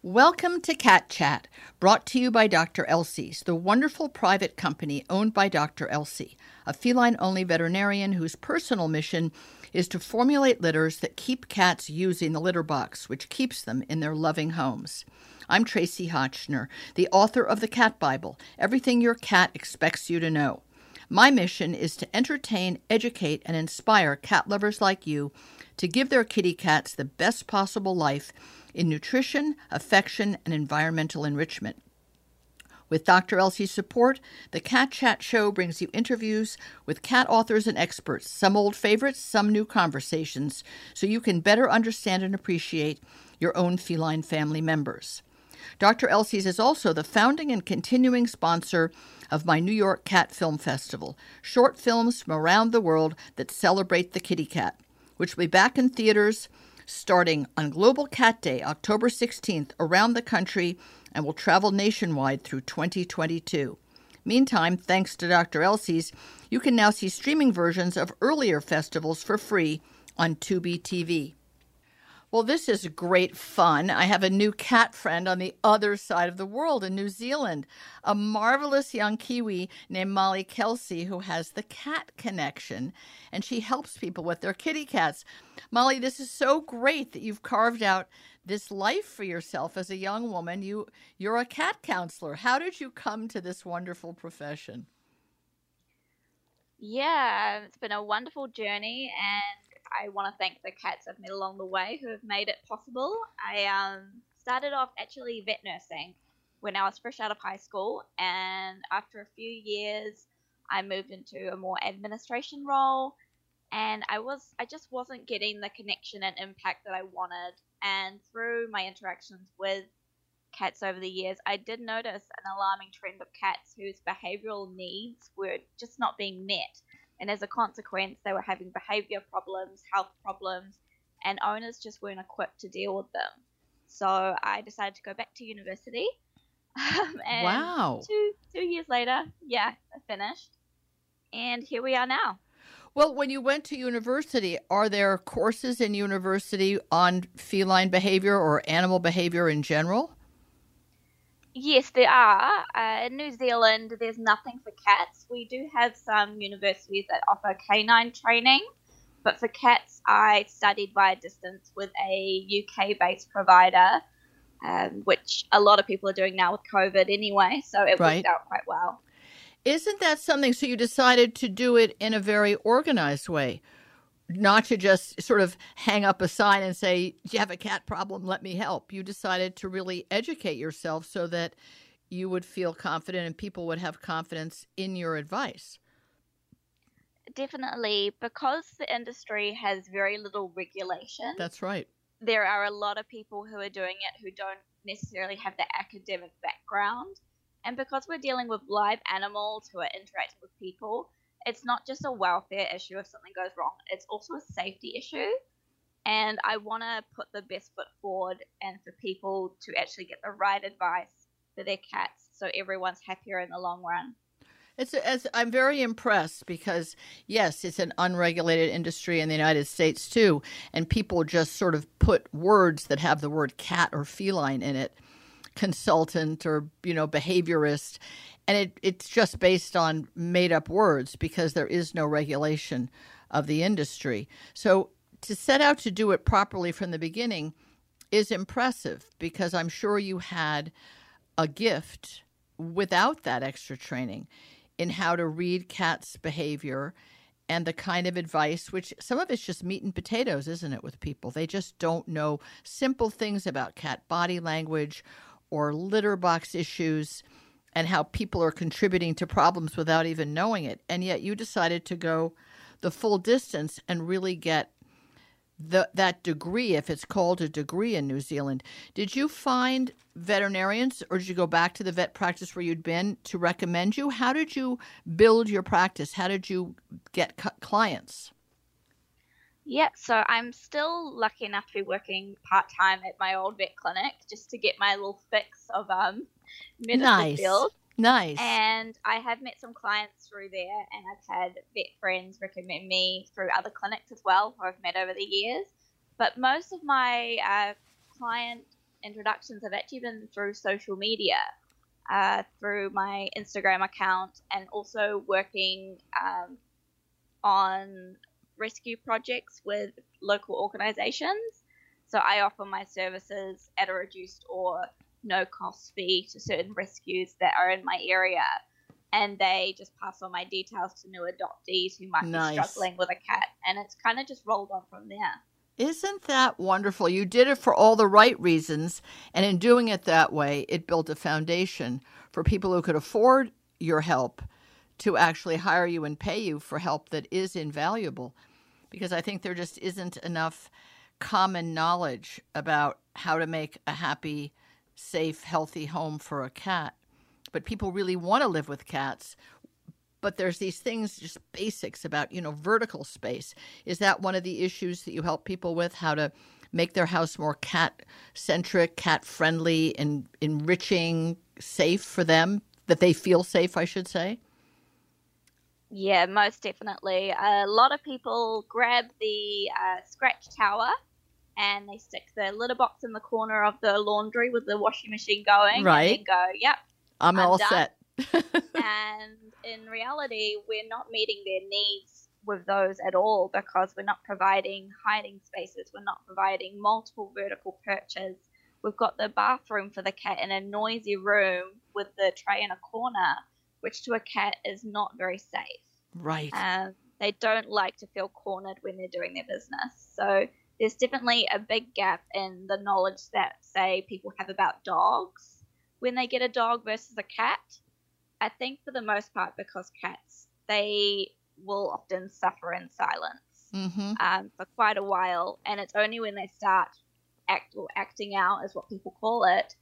Welcome to Cat Chat, brought to you by Dr. Elsey's, the wonderful private company owned by Dr. Elsey, a feline only veterinarian whose personal mission is to formulate litters that keep cats using the litter box, which keeps them in their loving homes. I'm Tracie Hotchner, the author of the Cat Bible Everything Your Cat Expects You to Know. My mission is to entertain, educate, and inspire cat lovers like you to give their kitty cats the best possible life in nutrition, affection, and environmental enrichment. With Dr. Elsey's support, the Cat Chat Show brings you interviews with cat authors and experts, some old favorites, some new conversations, so you can better understand and appreciate your own feline family members. Dr. Elsey's is also the founding and continuing sponsor of my New York Cat Film Festival, short films from around the world that celebrate the kitty cat, which will be back in theaters starting on Global Cat Day, October 16th, around the country and will travel nationwide through 2022. Meantime, thanks to Dr. Elsey's, you can now see streaming versions of earlier festivals for free on Tubi TV. Well, this is great fun. I have a new cat friend on the other side of the world in New Zealand, a marvelous young Kiwi named Molly Kelsey, who has the cat connection, and she helps people with their kitty cats. Molly, this is so great that you've carved out this life for yourself as a young woman. You you're a cat counselor. How did you come to this wonderful profession? Yeah, it's been a wonderful journey and I want to thank the cats I've met along the way who have made it possible. I um, started off actually vet nursing when I was fresh out of high school, and after a few years, I moved into a more administration role. And I was, I just wasn't getting the connection and impact that I wanted. And through my interactions with cats over the years, I did notice an alarming trend of cats whose behavioral needs were just not being met and as a consequence, they were having behavior problems, health problems, and owners just weren't equipped to deal with them. So I decided to go back to university. Um, wow. Two two years later, yeah, I finished, and here we are now. Well, when you went to university, are there courses in university on feline behavior or animal behavior in general? Yes, there are. Uh, in New Zealand, there's nothing for cats. We do have some universities that offer canine training, but for cats, I studied via distance with a UK based provider, um, which a lot of people are doing now with COVID anyway, so it right. worked out quite well. Isn't that something? So you decided to do it in a very organized way not to just sort of hang up a sign and say, Do you have a cat problem? Let me help. You decided to really educate yourself so that you would feel confident and people would have confidence in your advice. Definitely, because the industry has very little regulation. That's right. There are a lot of people who are doing it who don't necessarily have the academic background. And because we're dealing with live animals who are interacting with people, it's not just a welfare issue if something goes wrong, it's also a safety issue. And I want to put the best foot forward and for people to actually get the right advice for their cats so everyone's happier in the long run. It's, I'm very impressed because yes, it's an unregulated industry in the United States too, and people just sort of put words that have the word cat or feline in it, consultant or you know behaviorist, and it, it's just based on made up words because there is no regulation of the industry. So to set out to do it properly from the beginning is impressive because I'm sure you had a gift without that extra training in how to read cats' behavior and the kind of advice, which some of it's just meat and potatoes, isn't it, with people? They just don't know simple things about cat body language or litter box issues and how people are contributing to problems without even knowing it. And yet you decided to go the full distance and really get the, that degree, if it's called a degree in New Zealand. Did you find veterinarians or did you go back to the vet practice where you'd been to recommend you? How did you build your practice? How did you get clients? Yeah, so I'm still lucky enough to be working part time at my old vet clinic just to get my little fix of um medical nice. field. Nice. And I have met some clients through there, and I've had vet friends recommend me through other clinics as well, who I've met over the years. But most of my uh, client introductions have actually been through social media, uh, through my Instagram account, and also working um, on rescue projects with local organizations. So I offer my services at a reduced or no cost fee to certain rescues that are in my area. And they just pass on my details to new adoptees who might Nice. be struggling with a cat. And it's kind of just rolled on from there. Isn't that wonderful? You did it for all the right reasons, and in doing it that way, it built a foundation for people who could afford your help to actually hire you and pay you for help that is invaluable. Because I think there just isn't enough common knowledge about how to make a happy, safe, healthy home for a cat. But people really want to live with cats but there's these things just basics about you know vertical space. Is that one of the issues that you help people with? How to make their house more cat centric cat friendly and enriching safe for them that they feel safe i should say Yeah, most definitely. A lot of people grab the uh, scratch tower and they stick the litter box in the corner of the laundry with the washing machine going. Right. And then go, yep. i'm, I'm all done. set and in reality, we're not meeting their needs with those at all because we're not providing hiding spaces. We're not providing multiple vertical perches. We've got the bathroom for the cat in a noisy room with the tray in a corner, which to a cat is not very safe. right Um, they don't like to feel cornered when they're doing their business. So there's definitely a big gap in the knowledge that, say, people have about dogs when they get a dog versus a cat. I think for the most part, because cats, they will often suffer in silence mm-hmm. um, for quite a while, and it's only when they start act or acting out, is what people call it,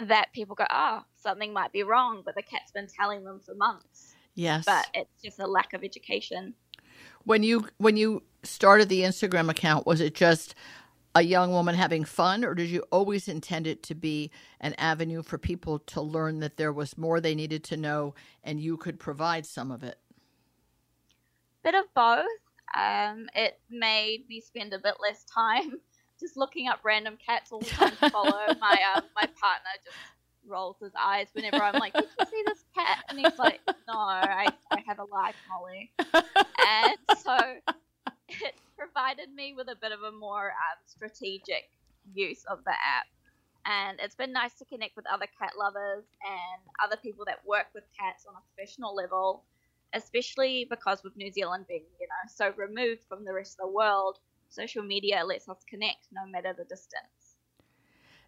that people go, "Oh, something might be wrong," but the cat's been telling them for months yes but it's just a lack of education. when you when you started the instagram account was it just a young woman having fun or did you always intend it to be an avenue for people to learn that there was more they needed to know and you could provide some of it Bit of both. Um, it made me spend a bit less time just looking up random cats all the time to follow. my um, my partner just rolls his eyes whenever I'm like, "Did you see this cat?" And he's like, "No, I, I have a life, Molly." And so it provided me with a bit of a more um, strategic use of the app. And it's been nice to connect with other cat lovers and other people that work with cats on a professional level, especially because with New Zealand being, you know, so removed from the rest of the world, social media lets us connect no matter the distance.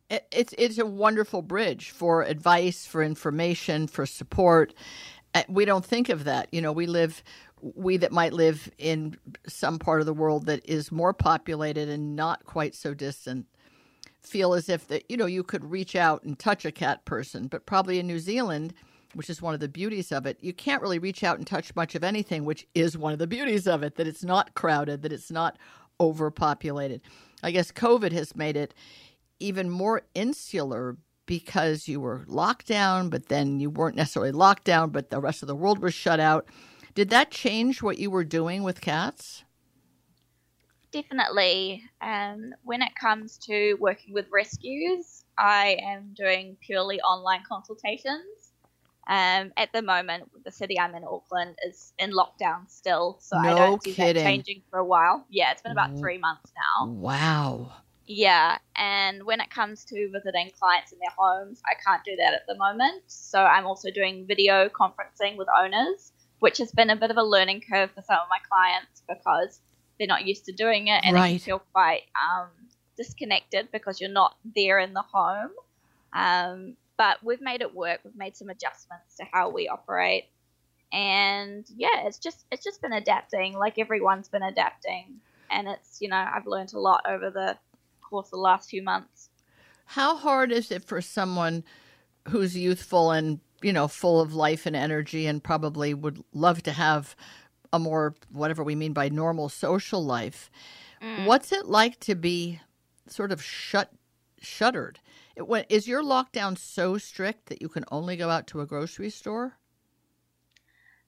It, it's it's a wonderful bridge for advice, for information, for support. We don't think of that. You know, we live, we that might live in some part of the world that is more populated and not quite so distant, feel as if that you know you could reach out and touch a cat person, but probably in New Zealand. Which is one of the beauties of it. You can't really reach out and touch much of anything, which is one of the beauties of it, that it's not crowded, that it's not overpopulated. I guess COVID has made it even more insular because you were locked down, but then you weren't necessarily locked down, but the rest of the world was shut out. Did that change what you were doing with cats? Definitely. Um, when it comes to working with rescues, I am doing purely online consultations. Um, at the moment, the city I'm in, Auckland, is in lockdown still, so I don't see kidding. that changing for a while. Yeah, it's been about Mm. three months now. Wow. Yeah, and when it comes to visiting clients in their homes, I can't do that at the moment. So I'm also doing video conferencing with owners, which has been a bit of a learning curve for some of my clients because they're not used to doing it and it can feel quite um, disconnected because you're not there in the home. Um, but we've made it work. We've made some adjustments to how we operate, and yeah, it's just it's just been adapting. Like everyone's been adapting, and it's you know I've learned a lot over the course of the last few months. How hard is it for someone who's youthful and, you know, full of life and energy and probably would love to have a more, whatever we mean by normal social life? Mm. What's it like to be sort of shut, shuttered? When, is your lockdown so strict that you can only go out to a grocery store?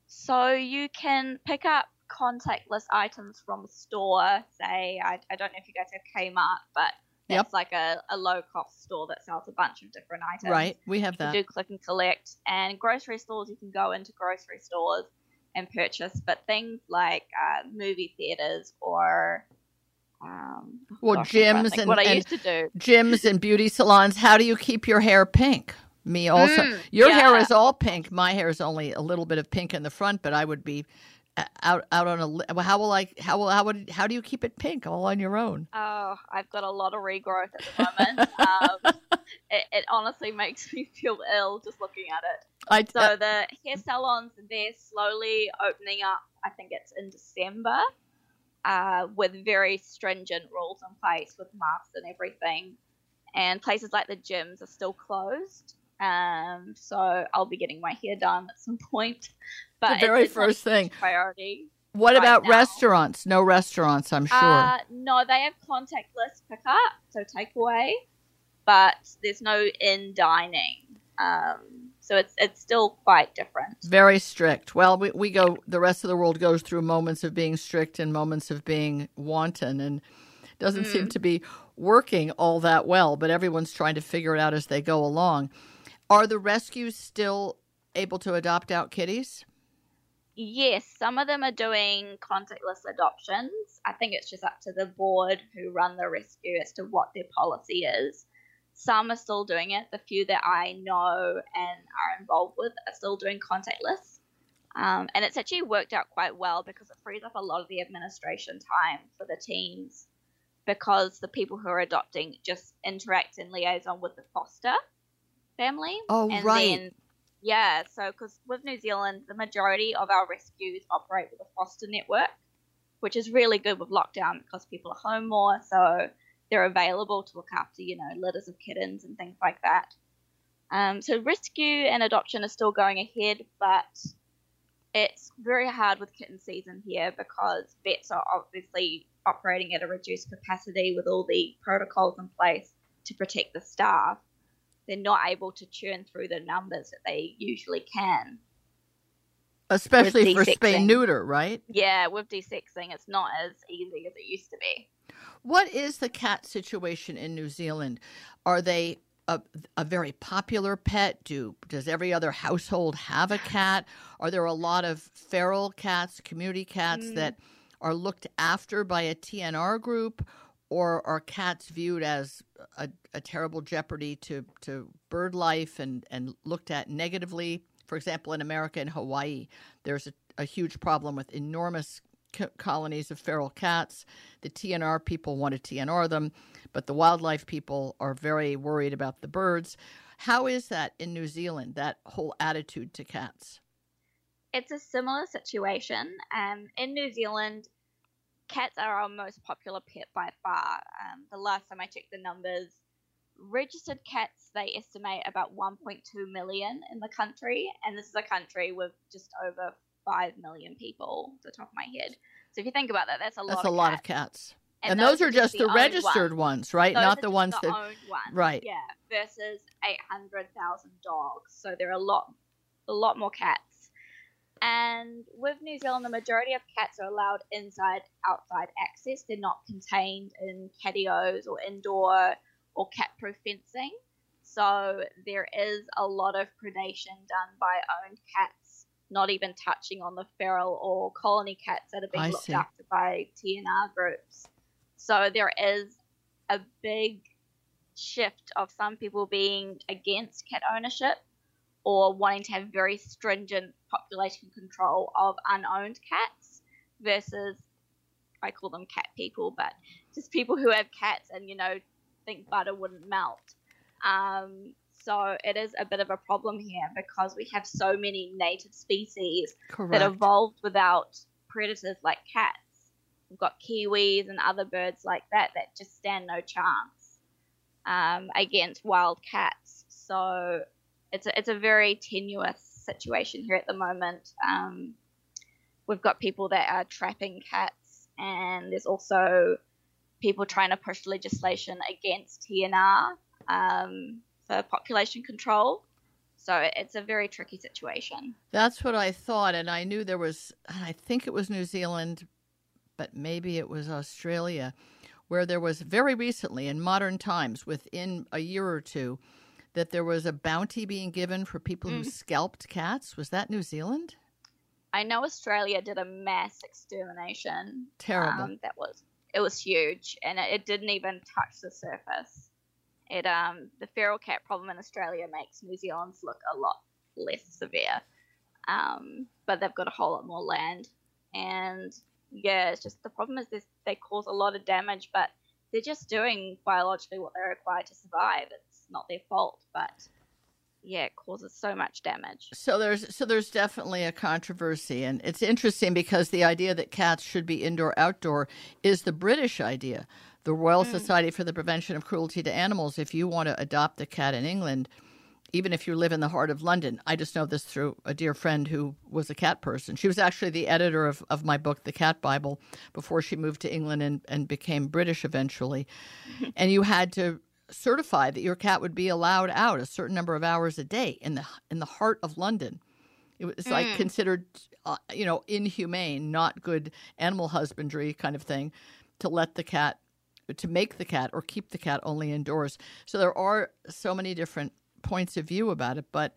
So you can pick up contactless items from a store. Say, I, I don't know if you guys have Kmart, but Yep. It's like a, a low cost store that sells a bunch of different items. Right. We have that. You do click and collect, and grocery stores you can go into grocery stores and purchase, but things like uh, movie theaters or um, Well, gosh, I'm trying to gyms and- what I and- used to do. Gyms and beauty salons. How do you keep your hair pink? Me also. Mm, Your hair is all pink. My hair is only a little bit of pink in the front, but I would be uh, out out on a. well, How will I? How will how would how do you keep it pink all on your own? Oh, I've got a lot of regrowth at the moment. um, it, it honestly makes me feel ill just looking at it. I So the hair salons, they're slowly opening up. I think it's in December, uh, with very stringent rules in place with masks and everything. And places like the gyms are still closed. Um, so I'll be getting my hair done at some point. But the very it's first thing. priority. What right about now. restaurants? No restaurants, I'm sure. Uh, no, they have contactless pickup, so takeaway, but there's no in dining. Um, so it's it's still quite different. Very strict. Well, we, we go, the rest of the world goes through moments of being strict and moments of being wanton, and doesn't seem mm. to be working all that well, but everyone's trying to figure it out as they go along. Are the rescues still able to adopt out kitties? Yes, some of them are doing contactless adoptions. I think it's just up to the board who run the rescue as to what their policy is. Some are still doing it. The few that I know and are involved with are still doing contactless. Um, and it's actually worked out quite well because it frees up a lot of the administration time for the teams because the people who are adopting just interact in liaison with the foster family. Oh, and right. Then, yeah, so because with New Zealand, the majority of our rescues operate with a foster network, which is really good with lockdown because people are home more, so they're available to look after, you know, litters of kittens and things like that. Um, so rescue and adoption are still going ahead, but it's very hard with kitten season here because vets are obviously operating at a reduced capacity with all the protocols in place to protect the staff. They're not able to churn through the numbers that they usually can. Especially for spay neuter, right? Yeah, with desexing, it's not as easy as it used to be. What is the cat situation in New Zealand? Are they a, a very popular pet? Do does every other household have a cat? Are there a lot of feral cats, community cats Mm. that are looked after by a TNR group, or are cats viewed as a, a terrible jeopardy to, to bird life and, and looked at negatively? For example, in America and Hawaii, there's a, a huge problem with enormous co- colonies of feral cats. The TNR people want to TNR them, but the wildlife people are very worried about the birds. How is that in New Zealand, that whole attitude to cats? It's a similar situation. Um, in New Zealand, cats are our most popular pet by far. Um, the last time I checked the numbers, registered cats they estimate about 1.2 million in the country, and this is a country with just over 5 million people, the top of my head. So if you think about that, that's a lot. That's a of lot cats. of cats. And, those, are just the, owned registered ones, right? Those Not the ones the that. owned ones. right. Yeah, versus eight hundred thousand dogs. So there are a lot, a lot more cats. And with New Zealand, the majority of cats are allowed inside, outside access. They're not contained in catios or indoor or cat-proof fencing. So there is a lot of predation done by owned cats, not even touching on the feral or colony cats that are being I looked see. after by TNR groups. So there is a big shift of some people being against cat ownership or wanting to have very stringent population control of unowned cats versus I call them cat people, but just people who have cats and you know think butter wouldn't melt. Um, so it is a bit of a problem here because we have so many native species Correct. that evolved without predators like cats. We've got kiwis and other birds like that that just stand no chance um, against wild cats. So it's a, it's a very tenuous situation here at the moment. Um, we've got people that are trapping cats, and there's also people trying to push legislation against TNR um, for population control. So it's a very tricky situation. That's what I thought, and I knew there was. I think it was New Zealand, but maybe it was Australia, where there was very recently in modern times, within a year or two, that there was a bounty being given for people mm. who scalped cats. Was that New Zealand? I know Australia did a mass extermination. Terrible. Um, that was it was huge, and it, it, didn't even touch the surface. It um the feral cat problem in Australia makes New Zealand's look a lot less severe. Um, but they've got a whole lot more land, and yeah, it's just the problem is this, they cause a lot of damage, but they're just doing biologically what they're required to survive. It's not their fault, but yeah, it causes so much damage. So there's so there's definitely a controversy, and it's interesting because the idea that cats should be indoor outdoor is the British idea. The Royal mm. Society for the Prevention of Cruelty to Animals. If you want to adopt a cat in England, even if you live in the heart of London, I just know this through a dear friend who was a cat person. She was actually the editor of, of my book, The Cat Bible, before she moved to England and, and became British eventually. and you had to certify that your cat would be allowed out a certain number of hours a day in the in the heart of London. It was mm. like considered, uh, you know, inhumane, not good animal husbandry kind of thing, to let the cat, to make the cat or keep the cat only indoors. So there are so many different points of view about it, but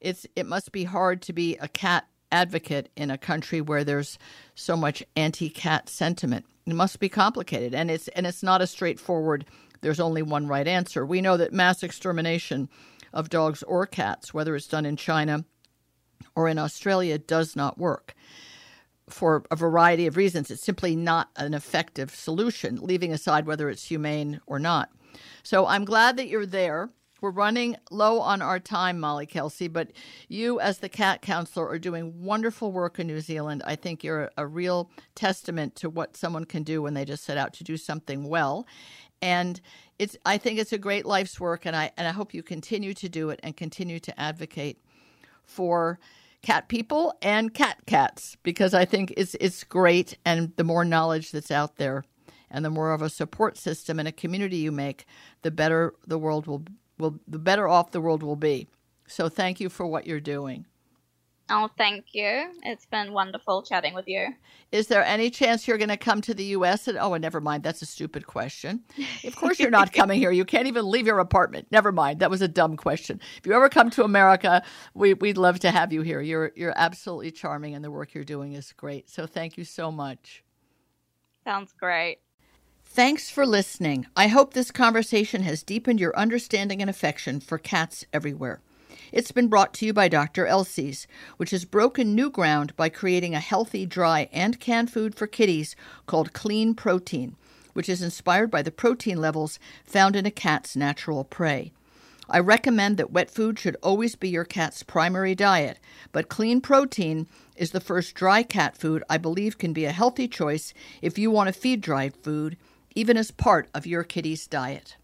it's it must be hard to be a cat advocate in a country where there's so much anti-cat sentiment. It must be complicated, and it's and it's not a straightforward there's only one right answer. We know that mass extermination of dogs or cats, whether it's done in China or in Australia, does not work for a variety of reasons. It's simply not an effective solution, leaving aside whether it's humane or not. So I'm glad that you're there. We're running low on our time, Molly Kelsey, but you, as the cat counselor, are doing wonderful work in New Zealand. I think you're a real testament to what someone can do when they just set out to do something well and it's I think it's a great life's work, and I and I hope you continue to do it and continue to advocate for cat people and cat cats because I think it's it's great, and the more knowledge that's out there, and the more of a support system and a community you make, the better the world will will the better off the world will be. So thank you for what you're doing. Oh, thank you. It's been wonderful chatting with you. Is there any chance you're going to come to the U.S.? And, oh, and never mind. That's a stupid question. Of course, you're not coming here. You can't even leave your apartment. Never mind. That was a dumb question. If you ever come to America, we, would love to have you here. You're you're absolutely charming, and the work you're doing is great. So thank you so much. Sounds great. Thanks for listening. I hope this conversation has deepened your understanding and affection for cats everywhere. It's been brought to you by Dr. Elsey's, which has broken new ground by creating a healthy, dry, and canned food for kitties called Clean Protein, which is inspired by the protein levels found in a cat's natural prey. I recommend that wet food should always be your cat's primary diet, but clean protein is the first dry cat food I believe can be a healthy choice if you want to feed dried food, even as part of your kitty's diet.